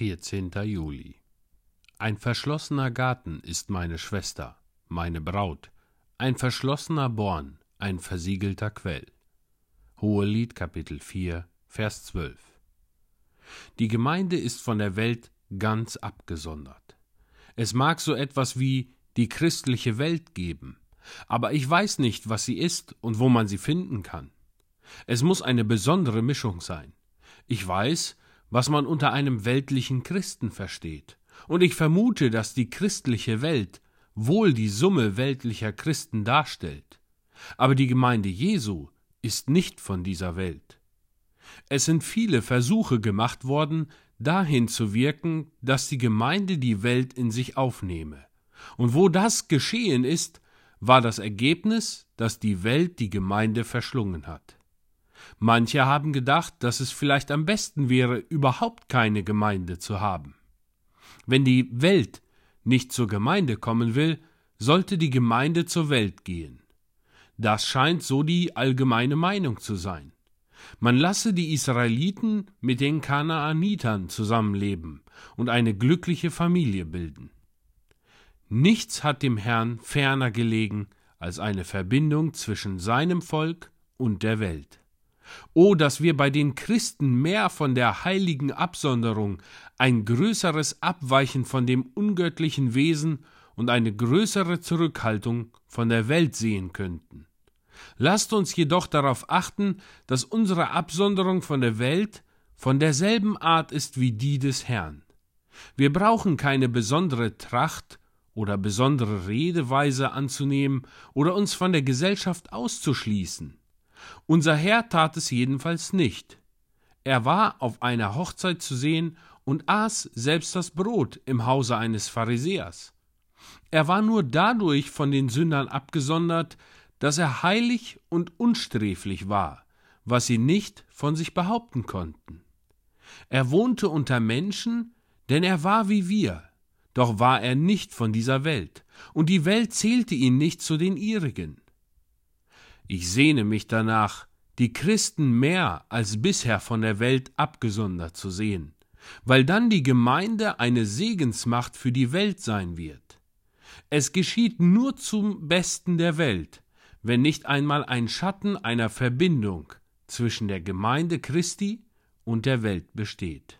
14. Juli. Ein verschlossener Garten ist meine Schwester, meine Braut, ein verschlossener Born, ein versiegelter Quell. Hohelied Kapitel 4, Vers 12. Die Gemeinde ist von der Welt ganz abgesondert. Es mag so etwas wie die christliche Welt geben, aber ich weiß nicht, was sie ist und wo man sie finden kann. Es muss eine besondere Mischung sein. Ich weiß, was man unter einem weltlichen Christen versteht, und ich vermute, dass die christliche Welt wohl die Summe weltlicher Christen darstellt. Aber die Gemeinde Jesu ist nicht von dieser Welt. Es sind viele Versuche gemacht worden, dahin zu wirken, dass die Gemeinde die Welt in sich aufnehme. Und wo das geschehen ist, war das Ergebnis, dass die Welt die Gemeinde verschlungen hat. Manche haben gedacht, dass es vielleicht am besten wäre, überhaupt keine Gemeinde zu haben. Wenn die Welt nicht zur Gemeinde kommen will, sollte die Gemeinde zur Welt gehen. Das scheint so die allgemeine Meinung zu sein. Man lasse die Israeliten mit den Kanaanitern zusammenleben und eine glückliche Familie bilden. Nichts hat dem Herrn ferner gelegen als eine Verbindung zwischen seinem Volk und der Welt. O, dass wir bei den Christen mehr von der heiligen Absonderung, ein größeres Abweichen von dem ungöttlichen Wesen und eine größere Zurückhaltung von der Welt sehen könnten. Lasst uns jedoch darauf achten, dass unsere Absonderung von der Welt von derselben Art ist wie die des Herrn. Wir brauchen keine besondere Tracht oder besondere Redeweise anzunehmen oder uns von der Gesellschaft auszuschließen. Unser Herr tat es jedenfalls nicht. Er war auf einer Hochzeit zu sehen und aß selbst das Brot im Hause eines Pharisäers. Er war nur dadurch von den Sündern abgesondert, dass er heilig und unsträflich war, was sie nicht von sich behaupten konnten. Er wohnte unter Menschen, denn er war wie wir, doch war er nicht von dieser Welt, und die Welt zählte ihn nicht zu den ihrigen. Ich sehne mich danach, die Christen mehr als bisher von der Welt abgesondert zu sehen, weil dann die Gemeinde eine Segensmacht für die Welt sein wird. Es geschieht nur zum Besten der Welt, wenn nicht einmal ein Schatten einer Verbindung zwischen der Gemeinde Christi und der Welt besteht.